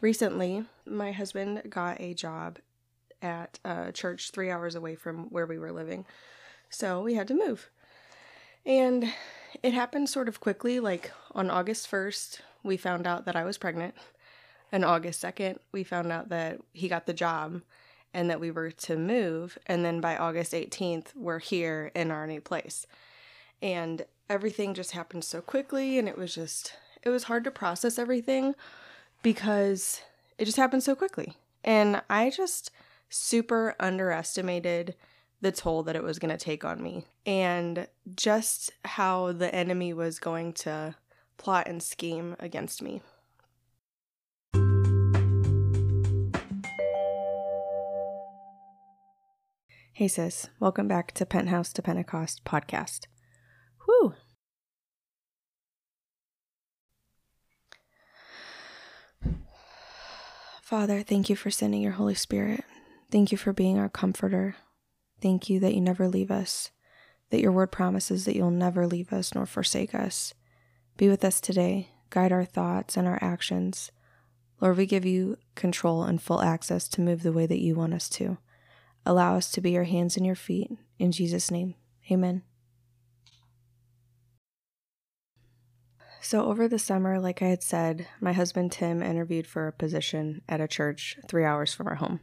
recently, my husband got a job at a church three hours away from where we were living. So we had to move. And it happened sort of quickly. Like on August 1st, we found out that I was pregnant. And August 2nd, we found out that he got the job and that we were to move. And then by August 18th, we're here in our new place. And everything just happened so quickly. And it was just, it was hard to process everything because it just happened so quickly. And I just super underestimated the toll that it was going to take on me and just how the enemy was going to plot and scheme against me. Hey, sis. Welcome back to Penthouse to Pentecost podcast. Whew. Father, thank you for sending your Holy Spirit. Thank you for being our comforter. Thank you that you never leave us, that your word promises that you'll never leave us nor forsake us. Be with us today. Guide our thoughts and our actions. Lord, we give you control and full access to move the way that you want us to. Allow us to be your hands and your feet. In Jesus' name, amen. So, over the summer, like I had said, my husband Tim interviewed for a position at a church three hours from our home.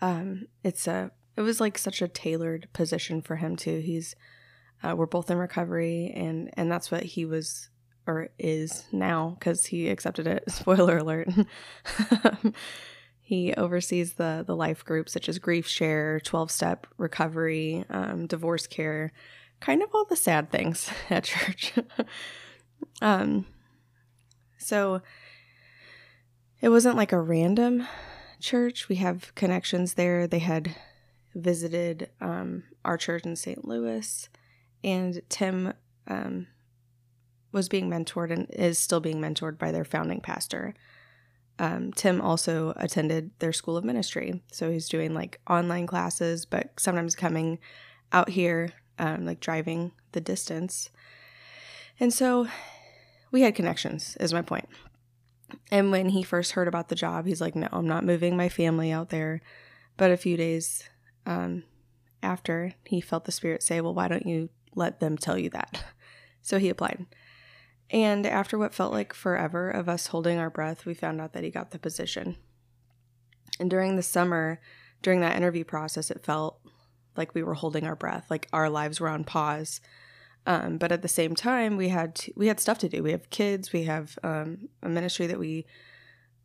Um, it's a, it was like such a tailored position for him too. He's, uh, we're both in recovery, and and that's what he was or is now because he accepted it. Spoiler alert. He oversees the the life groups such as grief share, 12 step recovery, um, divorce care, kind of all the sad things at church. um, so it wasn't like a random church. We have connections there. They had visited um, our church in St. Louis, and Tim um, was being mentored and is still being mentored by their founding pastor um, Tim also attended their school of ministry. So he's doing like online classes, but sometimes coming out here, um, like driving the distance. And so we had connections, is my point. And when he first heard about the job, he's like, no, I'm not moving my family out there. But a few days um, after, he felt the Spirit say, well, why don't you let them tell you that? So he applied. And after what felt like forever of us holding our breath, we found out that he got the position. And during the summer, during that interview process, it felt like we were holding our breath, like our lives were on pause. Um, but at the same time, we had to, we had stuff to do. We have kids. We have um, a ministry that we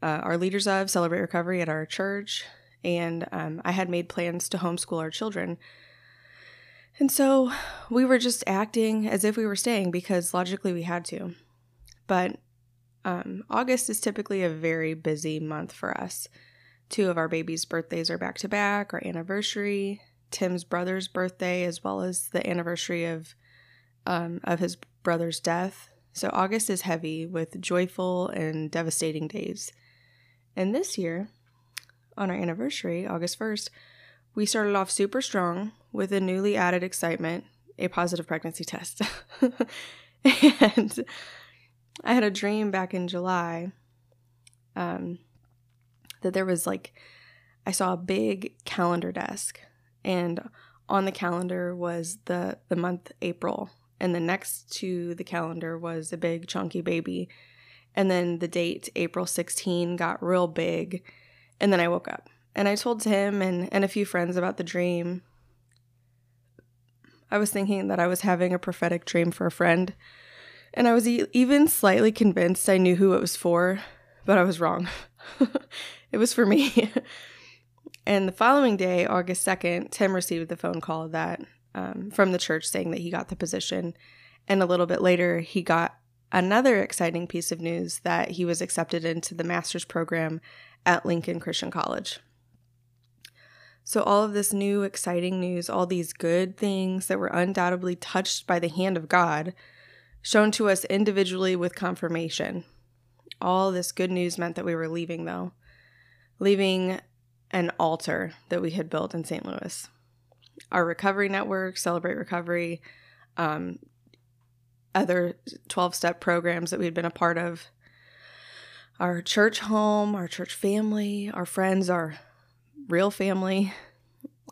uh, are leaders of, Celebrate Recovery at our church, and um, I had made plans to homeschool our children. And so we were just acting as if we were staying because logically we had to. But um, August is typically a very busy month for us. Two of our babies' birthdays are back to back, our anniversary, Tim's brother's birthday, as well as the anniversary of um, of his brother's death. So August is heavy with joyful and devastating days. And this year, on our anniversary, August 1st, we started off super strong with a newly added excitement, a positive pregnancy test. and I had a dream back in July um, that there was like, I saw a big calendar desk, and on the calendar was the, the month April, and the next to the calendar was a big chunky baby. And then the date, April 16, got real big. And then I woke up and I told him and, and a few friends about the dream. I was thinking that I was having a prophetic dream for a friend, and I was e- even slightly convinced I knew who it was for, but I was wrong. it was for me. and the following day, August 2nd, Tim received the phone call that um, from the church saying that he got the position. And a little bit later, he got another exciting piece of news that he was accepted into the master's program at Lincoln Christian College. So, all of this new exciting news, all these good things that were undoubtedly touched by the hand of God, shown to us individually with confirmation. All this good news meant that we were leaving, though, leaving an altar that we had built in St. Louis. Our recovery network, Celebrate Recovery, um, other 12 step programs that we had been a part of, our church home, our church family, our friends, our real family.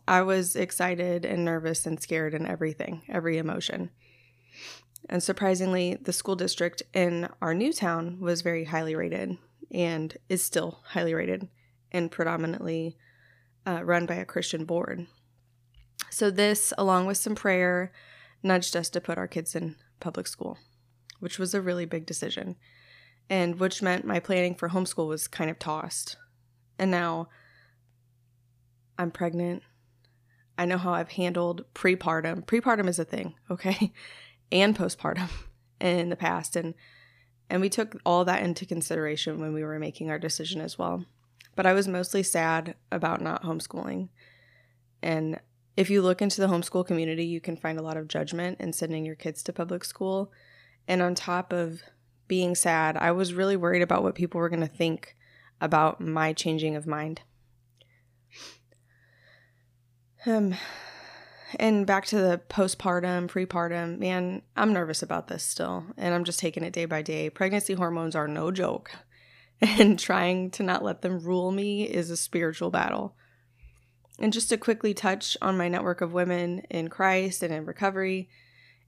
I was excited and nervous and scared and everything, every emotion. And surprisingly, the school district in our new town was very highly rated and is still highly rated and predominantly uh, run by a Christian board. So, this, along with some prayer, nudged us to put our kids in public school, which was a really big decision, and which meant my planning for homeschool was kind of tossed. And now I'm pregnant. I know how I've handled prepartum. Prepartum is a thing, okay? And postpartum in the past and and we took all that into consideration when we were making our decision as well. But I was mostly sad about not homeschooling. And if you look into the homeschool community, you can find a lot of judgment in sending your kids to public school. And on top of being sad, I was really worried about what people were going to think about my changing of mind. Um, and back to the postpartum, prepartum, man, I'm nervous about this still, and I'm just taking it day by day. Pregnancy hormones are no joke, and trying to not let them rule me is a spiritual battle. And just to quickly touch on my network of women in Christ and in recovery,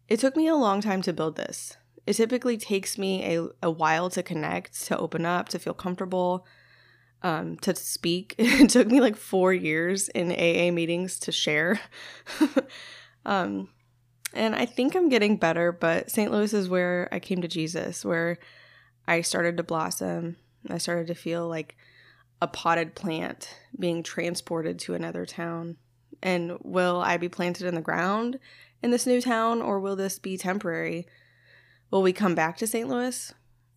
it took me a long time to build this. It typically takes me a, a while to connect, to open up, to feel comfortable, um, to speak. it took me like four years in AA meetings to share. um, and I think I'm getting better, but St. Louis is where I came to Jesus, where I started to blossom. I started to feel like a potted plant being transported to another town? And will I be planted in the ground in this new town or will this be temporary? Will we come back to St. Louis?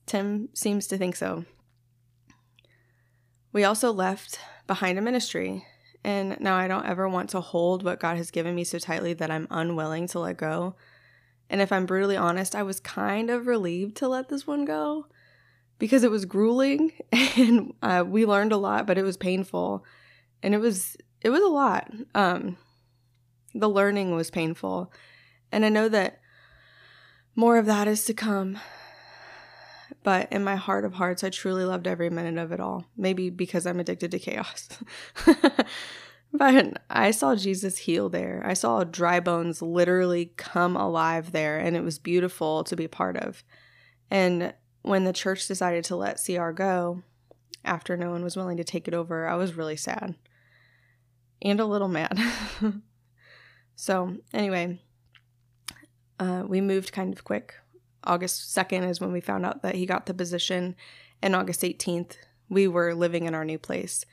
Tim seems to think so. We also left behind a ministry, and now I don't ever want to hold what God has given me so tightly that I'm unwilling to let go. And if I'm brutally honest, I was kind of relieved to let this one go because it was grueling and uh, we learned a lot, but it was painful, and it was it was a lot. Um, the learning was painful, and I know that more of that is to come. But in my heart of hearts, I truly loved every minute of it all. Maybe because I'm addicted to chaos. but I saw Jesus heal there. I saw dry bones literally come alive there, and it was beautiful to be a part of. And when the church decided to let CR go, after no one was willing to take it over, I was really sad and a little mad. so, anyway, uh, we moved kind of quick. August 2nd is when we found out that he got the position, and August 18th, we were living in our new place.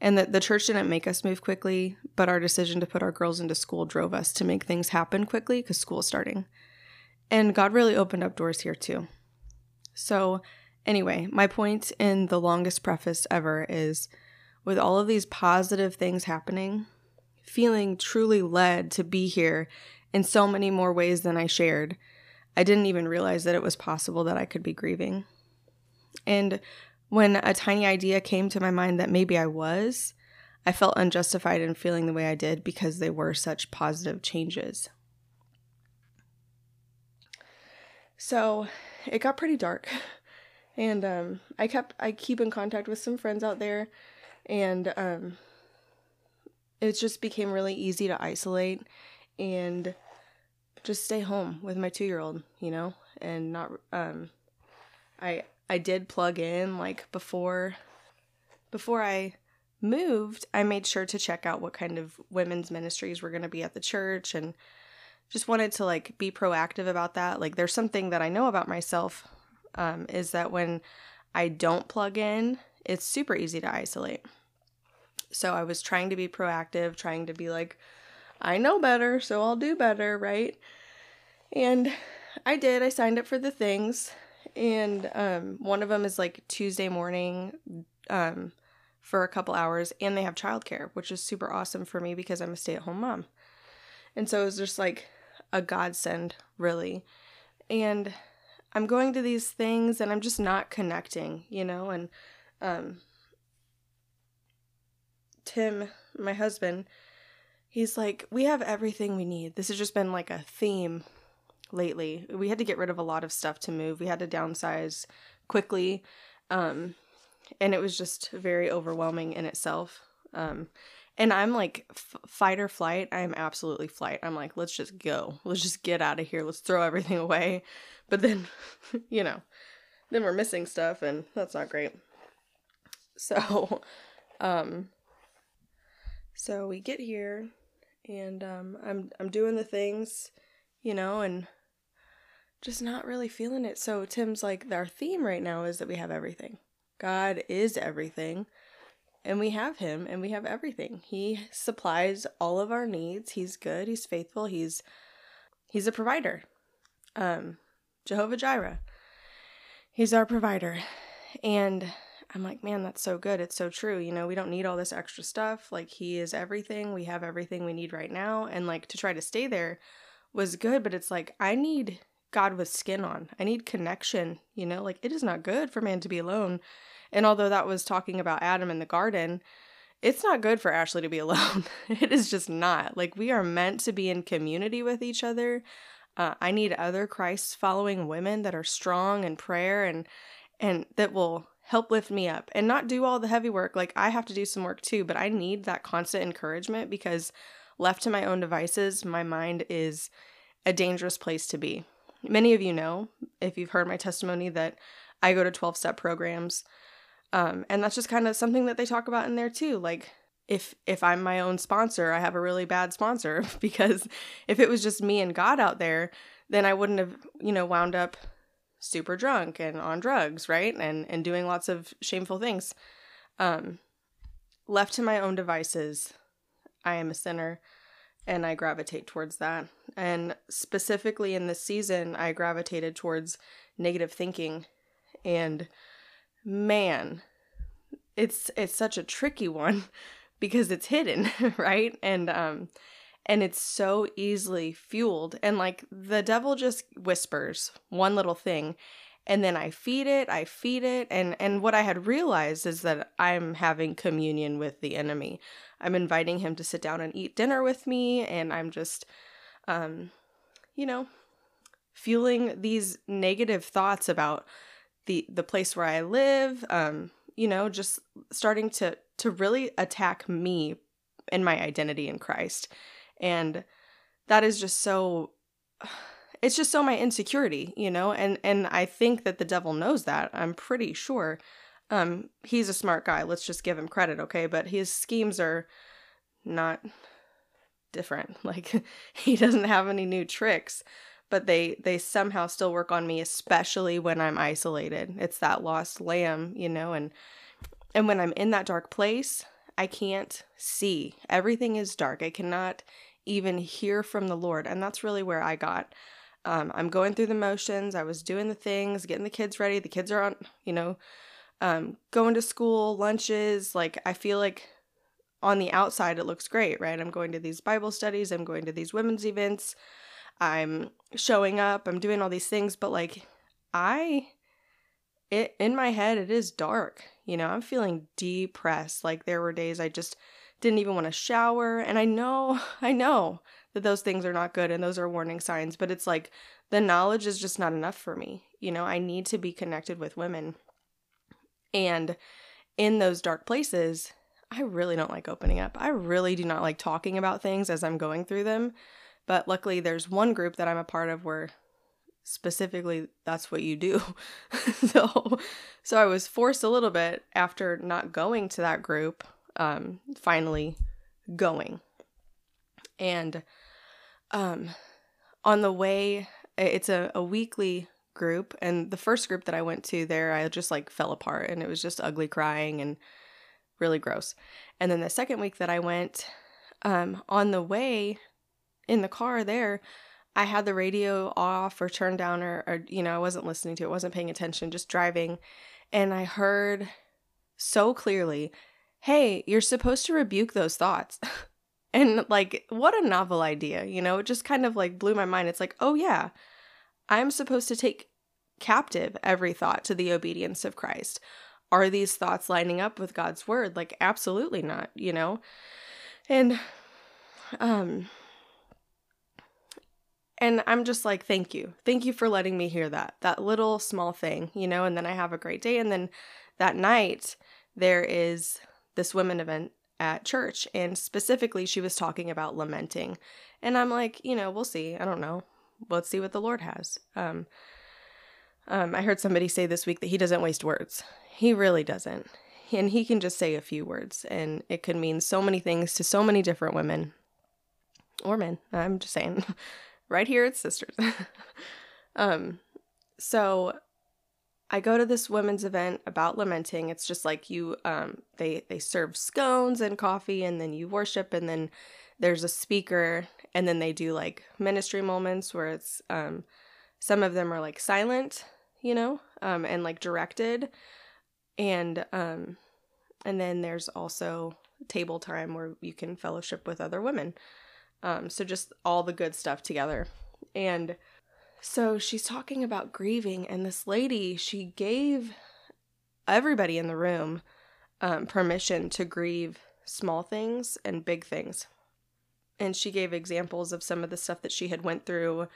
And that the church didn't make us move quickly, but our decision to put our girls into school drove us to make things happen quickly because school's starting. And God really opened up doors here too. So, anyway, my point in the longest preface ever is with all of these positive things happening, feeling truly led to be here in so many more ways than I shared, I didn't even realize that it was possible that I could be grieving. And when a tiny idea came to my mind that maybe I was, I felt unjustified in feeling the way I did because they were such positive changes. So, it got pretty dark. And um, I kept I keep in contact with some friends out there and um, it just became really easy to isolate and just stay home with my 2-year-old, you know, and not um I I did plug in like before before I moved, I made sure to check out what kind of women's ministries were going to be at the church and just wanted to like be proactive about that. Like there's something that I know about myself um, is that when I don't plug in, it's super easy to isolate. So I was trying to be proactive, trying to be like, I know better, so I'll do better, right? And I did. I signed up for the things, and um, one of them is like Tuesday morning um, for a couple hours, and they have childcare, which is super awesome for me because I'm a stay at home mom. And so it was just like a godsend, really. And I'm going to these things and I'm just not connecting, you know, and um Tim, my husband, he's like, "We have everything we need." This has just been like a theme lately. We had to get rid of a lot of stuff to move. We had to downsize quickly. Um, and it was just very overwhelming in itself. Um, and I'm like f- fight or flight. I'm absolutely flight. I'm like, let's just go. Let's just get out of here. Let's throw everything away. But then, you know, then we're missing stuff and that's not great. So, um so we get here and um I'm I'm doing the things, you know, and just not really feeling it. So Tim's like our theme right now is that we have everything. God is everything and we have him and we have everything. He supplies all of our needs. He's good, he's faithful, he's he's a provider. Um Jehovah Jireh. He's our provider. And I'm like, man, that's so good. It's so true. You know, we don't need all this extra stuff. Like he is everything. We have everything we need right now and like to try to stay there was good, but it's like I need God with skin on. I need connection, you know? Like it is not good for man to be alone and although that was talking about Adam in the garden, it's not good for Ashley to be alone. it is just not. Like, we are meant to be in community with each other. Uh, I need other Christ following women that are strong in prayer and and that will help lift me up and not do all the heavy work. Like I have to do some work too, but I need that constant encouragement because left to my own devices, my mind is a dangerous place to be. Many of you know, if you've heard my testimony, that I go to 12 step programs. Um, and that's just kind of something that they talk about in there too. Like if if I'm my own sponsor, I have a really bad sponsor because if it was just me and God out there, then I wouldn't have, you know, wound up super drunk and on drugs, right? And and doing lots of shameful things. Um left to my own devices, I am a sinner and I gravitate towards that. And specifically in this season, I gravitated towards negative thinking and man, it's it's such a tricky one because it's hidden, right? And um and it's so easily fueled and like the devil just whispers one little thing and then I feed it, I feed it and and what I had realized is that I'm having communion with the enemy. I'm inviting him to sit down and eat dinner with me and I'm just um you know fueling these negative thoughts about the the place where I live, um, you know, just starting to to really attack me and my identity in Christ. And that is just so it's just so my insecurity, you know, and and I think that the devil knows that. I'm pretty sure. Um, he's a smart guy. Let's just give him credit, okay? But his schemes are not different. Like he doesn't have any new tricks but they they somehow still work on me especially when i'm isolated. It's that lost lamb you know and and when i'm in that dark place i can't see. Everything is dark. I cannot even hear from the lord and that's really where i got um, i'm going through the motions. I was doing the things getting the kids ready. The kids are on you know um, going to school lunches. Like i feel like on the outside it looks great right? I'm going to these bible studies. I'm going to these women's events I'm showing up, I'm doing all these things, but like I it in my head it is dark. You know, I'm feeling depressed. Like there were days I just didn't even want to shower and I know I know that those things are not good and those are warning signs, but it's like the knowledge is just not enough for me. You know, I need to be connected with women. And in those dark places, I really don't like opening up. I really do not like talking about things as I'm going through them. But luckily, there's one group that I'm a part of where specifically that's what you do. so, so I was forced a little bit after not going to that group, um, finally going. And um, on the way, it's a, a weekly group and the first group that I went to there I just like fell apart and it was just ugly crying and really gross. And then the second week that I went um on the way in the car there, I had the radio off or turned down or, or you know, I wasn't listening to it, wasn't paying attention, just driving. And I heard so clearly, hey, you're supposed to rebuke those thoughts. and like, what a novel idea, you know? It just kind of like blew my mind. It's like, oh, yeah, I'm supposed to take captive every thought to the obedience of Christ. Are these thoughts lining up with God's word? Like, absolutely not, you know? And, um, And I'm just like, thank you. Thank you for letting me hear that. That little small thing, you know, and then I have a great day. And then that night, there is this women event at church. And specifically, she was talking about lamenting. And I'm like, you know, we'll see. I don't know. Let's see what the Lord has. Um, um, I heard somebody say this week that he doesn't waste words. He really doesn't. And he can just say a few words, and it could mean so many things to so many different women or men. I'm just saying. right here, it's sisters. um, so I go to this women's event about lamenting. It's just like you um they they serve scones and coffee and then you worship and then there's a speaker and then they do like ministry moments where it's um some of them are like silent, you know, um and like directed and um and then there's also table time where you can fellowship with other women. Um so just all the good stuff together. And so she's talking about grieving, and this lady, she gave everybody in the room um, permission to grieve small things and big things. And she gave examples of some of the stuff that she had went through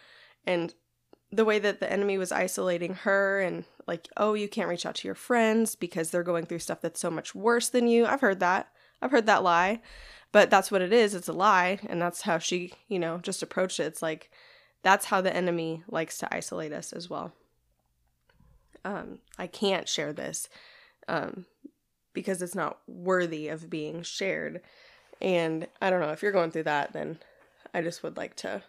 and the way that the enemy was isolating her and like, oh, you can't reach out to your friends because they're going through stuff that's so much worse than you. I've heard that. I've heard that lie. But that's what it is. It's a lie. And that's how she, you know, just approached it. It's like, that's how the enemy likes to isolate us as well. Um, I can't share this um, because it's not worthy of being shared. And I don't know if you're going through that, then I just would like to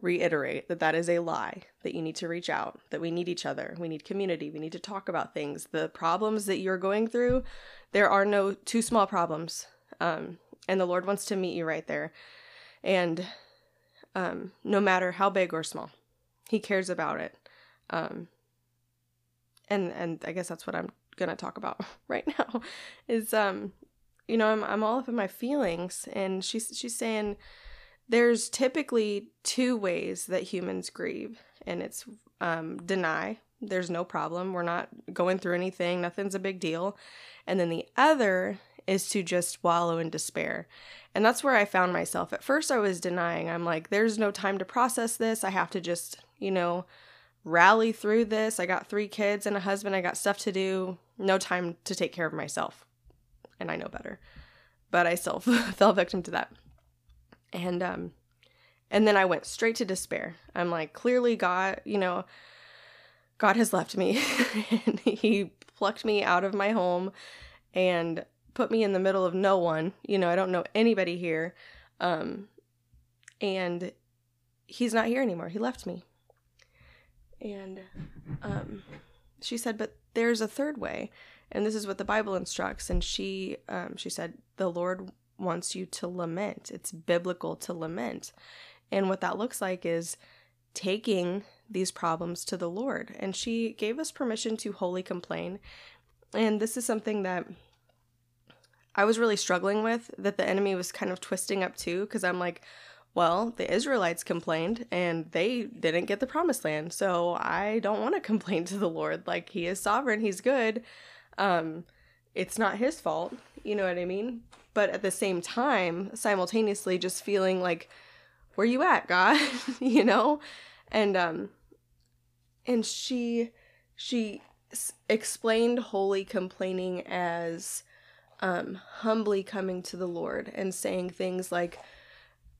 reiterate that that is a lie, that you need to reach out, that we need each other, we need community, we need to talk about things. The problems that you're going through, there are no too small problems. Um, and the Lord wants to meet you right there. And um, no matter how big or small. He cares about it. Um, and and I guess that's what I'm gonna talk about right now. Is um, you know, I'm I'm all up in my feelings, and she's she's saying there's typically two ways that humans grieve, and it's um, deny. There's no problem. We're not going through anything. Nothing's a big deal. And then the other is to just wallow in despair. And that's where I found myself. At first, I was denying. I'm like, there's no time to process this. I have to just, you know, rally through this. I got three kids and a husband. I got stuff to do. No time to take care of myself. And I know better. But I still fell victim to that. And, um, and then I went straight to despair. I'm like, clearly, God, you know, God has left me. and he plucked me out of my home and put me in the middle of no one. You know, I don't know anybody here. Um, and he's not here anymore. He left me. And um, she said, but there's a third way. And this is what the Bible instructs. And she, um, she said, the Lord wants you to lament. It's biblical to lament. And what that looks like is taking these problems to the Lord. And she gave us permission to holy complain. And this is something that I was really struggling with that the enemy was kind of twisting up too, because I'm like, well, the Israelites complained and they didn't get the promised land. So I don't want to complain to the Lord. Like he is sovereign, he's good. Um it's not his fault, you know what I mean? But at the same time, simultaneously just feeling like where you at, God? you know? And um and she she explained holy complaining as um, humbly coming to the Lord and saying things like,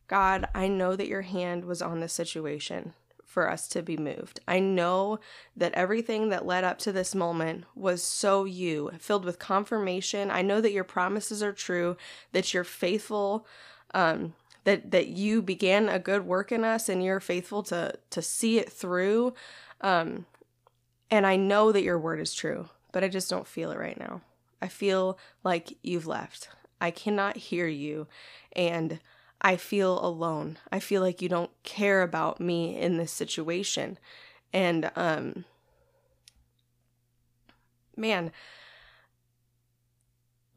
God, I know that your hand was on this situation for us to be moved. I know that everything that led up to this moment was so you, filled with confirmation. I know that your promises are true, that you're faithful, um, that that you began a good work in us and you're faithful to to see it through. Um, and I know that your word is true, but I just don't feel it right now. I feel like you've left. I cannot hear you. And I feel alone. I feel like you don't care about me in this situation. And, um, man,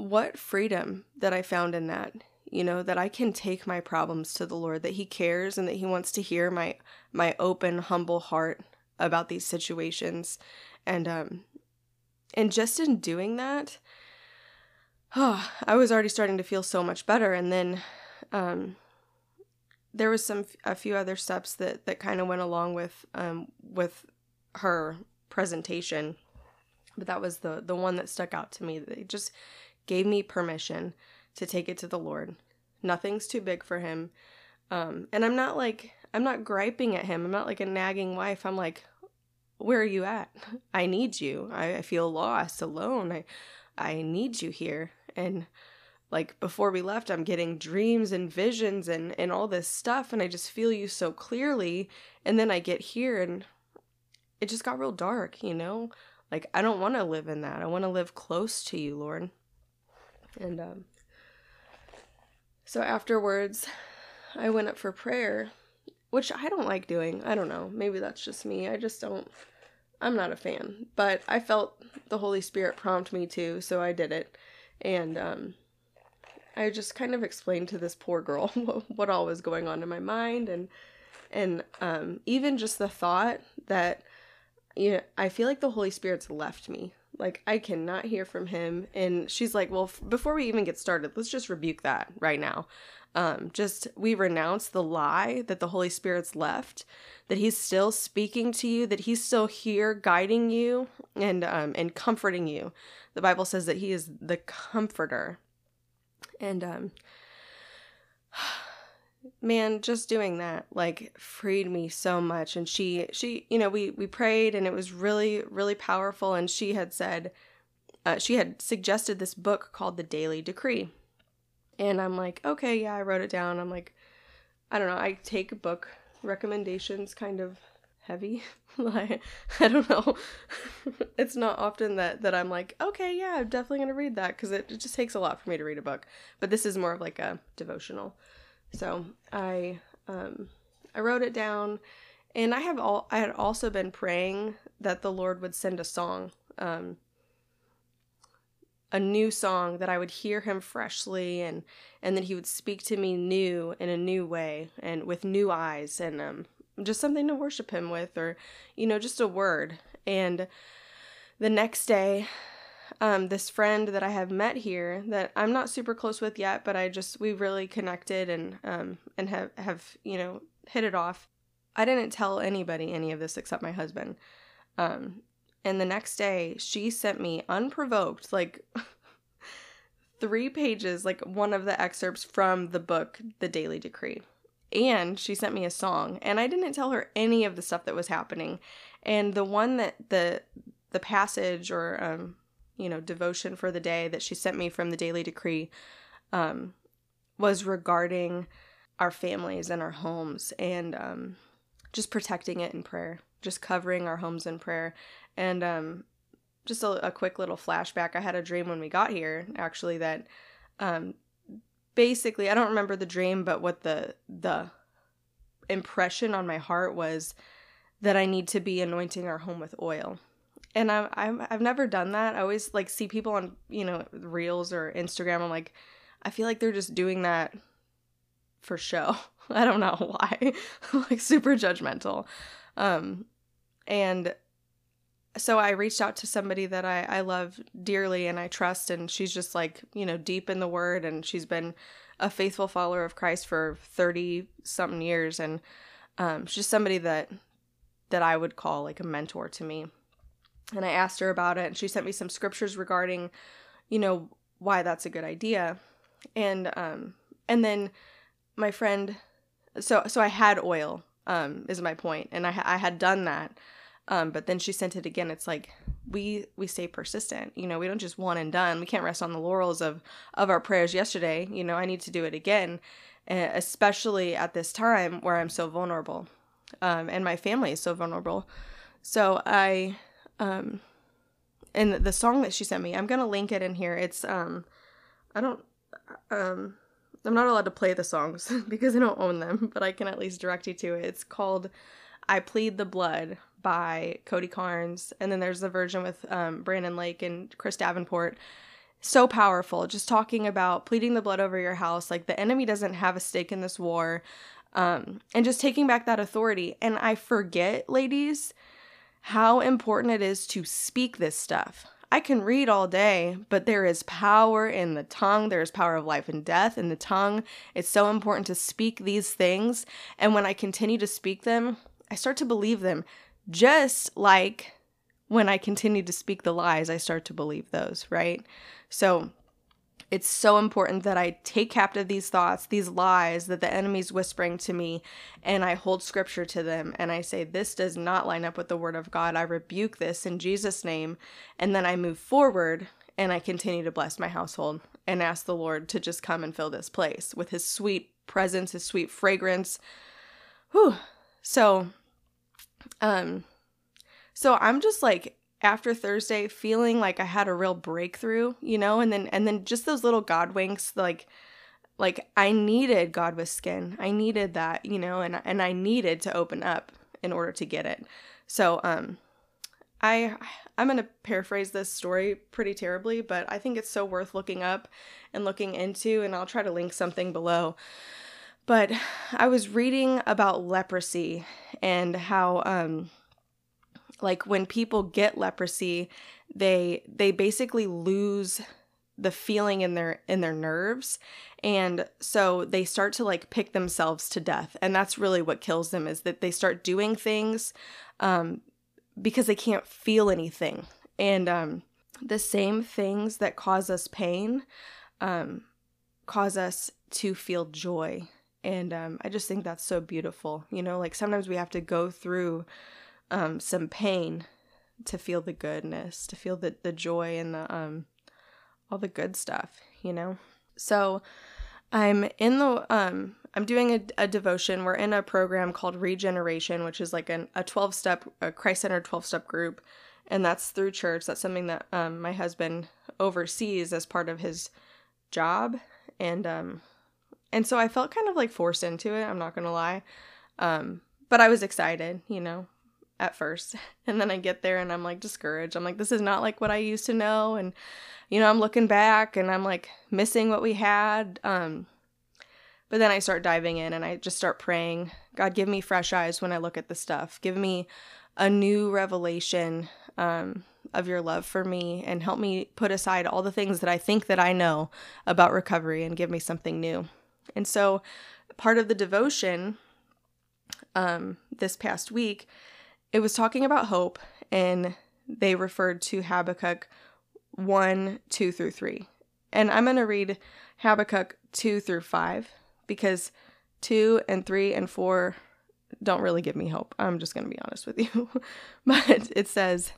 what freedom that I found in that. You know, that I can take my problems to the Lord, that He cares and that He wants to hear my my open, humble heart about these situations. And um and just in doing that, oh, I was already starting to feel so much better. And then um, there was some a few other steps that that kind of went along with um with her presentation but that was the the one that stuck out to me. They just gave me permission to take it to the lord. Nothing's too big for him. Um and i'm not like i'm not griping at him. I'm not like a nagging wife. I'm like where are you at? I need you. I, I feel lost alone. I i need you here. And like before we left i'm getting dreams and visions and and all this stuff and i just feel you so clearly. And then i get here and it just got real dark you know? Like i don't want to live in that. I want to live close to you lord and um so afterwards i went up for prayer which i don't like doing. I don't know. Maybe that's just me. I just don't i'm not a fan. But i felt the holy spirit prompt me to so i did it. And um I just kind of explained to this poor girl what all was going on in my mind and and um, even just the thought that you know, I feel like the Holy Spirit's left me. Like I cannot hear from him and she's like, "Well, f- before we even get started, let's just rebuke that right now." Um, just we renounce the lie that the Holy Spirit's left, that He's still speaking to you, that He's still here guiding you and um, and comforting you. The Bible says that He is the comforter, and um man just doing that like freed me so much. And she she you know we we prayed and it was really really powerful. And she had said uh, she had suggested this book called the daily decree. And i'm like okay yeah i wrote it down. I'm like i don't know i take book recommendations kind of heavy. like I don't know. it's not often that that I'm like, okay, yeah, I'm definitely gonna read that because it, it just takes a lot for me to read a book. But this is more of like a devotional. So I um I wrote it down, and I have all I had also been praying that the Lord would send a song. Um, a new song that I would hear him freshly and and that he would speak to me new in a new way and with new eyes and um just something to worship him with or you know just a word. And the next day um, this friend that i have met here that i'm not super close with yet but i just we really connected and um, and have have you know hit it off. I didn't tell anybody any of this except my husband. Um, and the next day she sent me unprovoked like three pages like one of the excerpts from the book the daily decree and she sent me a song and i didn't tell her any of the stuff that was happening. And the one that the the passage or um you know devotion for the day that she sent me from the daily decree um was regarding our families and our homes and um just protecting it in prayer just covering our homes in prayer. And um just a, a quick little flashback. I had a dream when we got here actually that um basically I don't remember the dream, but what the the impression on my heart was that I need to be anointing our home with oil. And I I'm I've never done that. I always like see people on, you know, reels or Instagram. I'm like I feel like they're just doing that for show. I don't know why. like super judgmental. Um and so I reached out to somebody that I, I love dearly and I trust, and she's just like, you know, deep in the word, and she's been a faithful follower of Christ for 30 something years. And um, she's just somebody that that I would call like a mentor to me. And I asked her about it, and she sent me some scriptures regarding, you know, why that's a good idea. And um, and then my friend, so so I had oil, um, is my point, and I I had done that um, but then she sent it again. It's like we we stay persistent. You know, we don't just one and done. We can't rest on the laurels of of our prayers yesterday. You know, I need to do it again, especially at this time where I'm so vulnerable, um, and my family is so vulnerable. So I, um, and the song that she sent me, I'm gonna link it in here. It's um, I don't um. I'm not allowed to play the songs because I don't own them, but I can at least direct you to it. It's called I Plead the Blood by Cody Carnes, and then there's the version with um, Brandon Lake and Chris Davenport. So powerful, just talking about pleading the blood over your house. Like the enemy doesn't have a stake in this war, um, and just taking back that authority. And I forget, ladies, how important it is to speak this stuff. I can read all day, but there is power in the tongue. There is power of life and death in the tongue. It's so important to speak these things. And when I continue to speak them, I start to believe them. Just like when I continue to speak the lies, I start to believe those, right? So it's so important that I take captive these thoughts, these lies that the enemy's whispering to me, and I hold scripture to them and I say, This does not line up with the word of God. I rebuke this in Jesus' name. And then I move forward and I continue to bless my household and ask the Lord to just come and fill this place with his sweet presence, his sweet fragrance. Whew. So, um, so I'm just like after Thursday feeling like I had a real breakthrough, you know, and then and then just those little God winks like like I needed God with skin. I needed that, you know, and and I needed to open up in order to get it. So um I I'm going to paraphrase this story pretty terribly, but I think it's so worth looking up and looking into and I'll try to link something below. But I was reading about leprosy and how um like when people get leprosy they they basically lose the feeling in their in their nerves. And so they start to like pick themselves to death. And that's really what kills them is that they start doing things um, because they can't feel anything. And um, the same things that cause us pain um, cause us to feel joy and um, i just think that's so beautiful you know like sometimes we have to go through um, some pain to feel the goodness, to feel the, the joy and the um, all the good stuff, you know? So I'm in the um I'm doing a, a devotion. We're in a program called Regeneration, which is like an, a 12 step, a Christ centered 12 step group. And that's through church. That's something that um, my husband oversees as part of his job. And um, and so I felt kind of like forced into it. I'm not gonna lie, um, but I was excited. You know, at first. And then I get there and I'm like discouraged. I'm like, this is not like what I used to know. And, you know, I'm looking back and I'm like missing what we had. Um, but then I start diving in and I just start praying God, give me fresh eyes when I look at the stuff. Give me a new revelation um, of your love for me and help me put aside all the things that I think that I know about recovery and give me something new. And so part of the devotion um, this past week it was talking about hope, and they referred to Habakkuk 1, 2 through 3. And I'm going to read Habakkuk 2 through 5 because 2 and 3 and 4 don't really give me hope. I'm just going to be honest with you. but it says,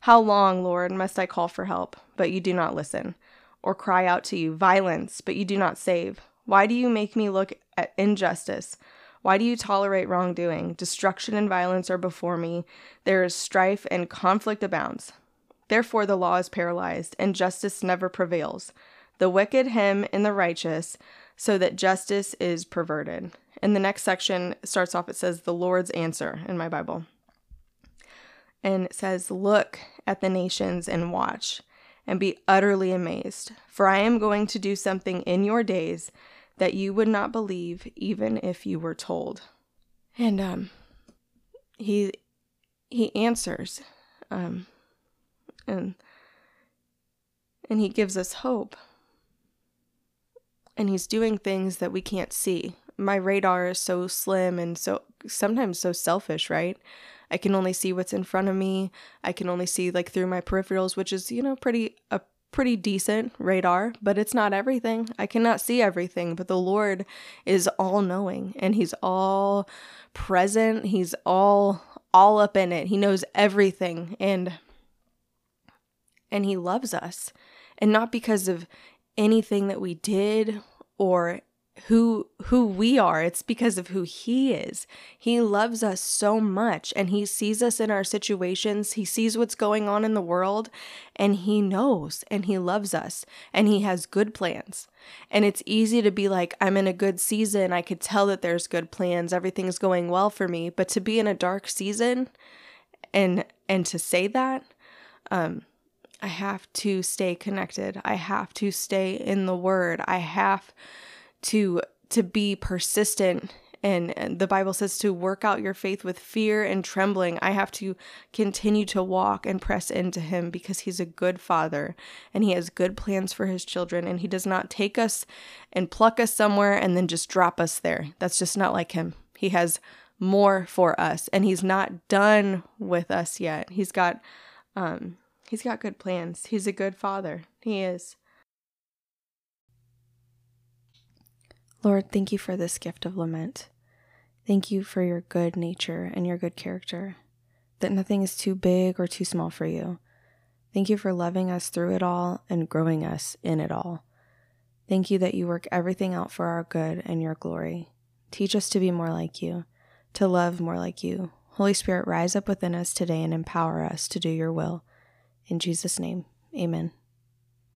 How long, Lord, must I call for help, but you do not listen, or cry out to you, violence, but you do not save? Why do you make me look at injustice? Why do you tolerate wrongdoing? Destruction and violence are before me. There is strife and conflict abounds. Therefore, the law is paralyzed, and justice never prevails. The wicked hem in the righteous, so that justice is perverted. And the next section starts off, it says, The Lord's answer in my Bible. And it says, Look at the nations and watch, and be utterly amazed. For I am going to do something in your days that you would not believe even if you were told. And um he he answers um and and he gives us hope. And he's doing things that we can't see. My radar is so slim and so sometimes so selfish, right? I can only see what's in front of me. I can only see like through my peripherals, which is, you know, pretty a pretty decent radar, but it's not everything. I cannot see everything, but the Lord is all knowing and he's all present. He's all all up in it. He knows everything and and he loves us. And not because of anything that we did or who who we are. It's because of who he is. He loves us so much and he sees us in our situations. He sees what's going on in the world and he knows and he loves us and he has good plans. And it's easy to be like i'm in a good season. I could tell that there's good plans. Everything's going well for me. But to be in a dark season and and to say that um i have to stay connected. I have to stay in the word. I have to to be persistent And, and the Bible says to work out your faith with fear and trembling. I have to continue to walk and press into Him because He's a good Father and He has good plans for His children. And He does not take us and pluck us somewhere and then just drop us there. That's just not like Him. He has more for us and He's not done with us yet. He's got, um, He's got good plans. He's a good Father. He is. Lord, thank you for this gift of lament. Thank you for your good nature and your good character, that nothing is too big or too small for you. Thank you for loving us through it all and growing us in it all. Thank you that you work everything out for our good and your glory. Teach us to be more like you, to love more like you. Holy Spirit, rise up within us today and empower us to do your will. In Jesus' name, amen.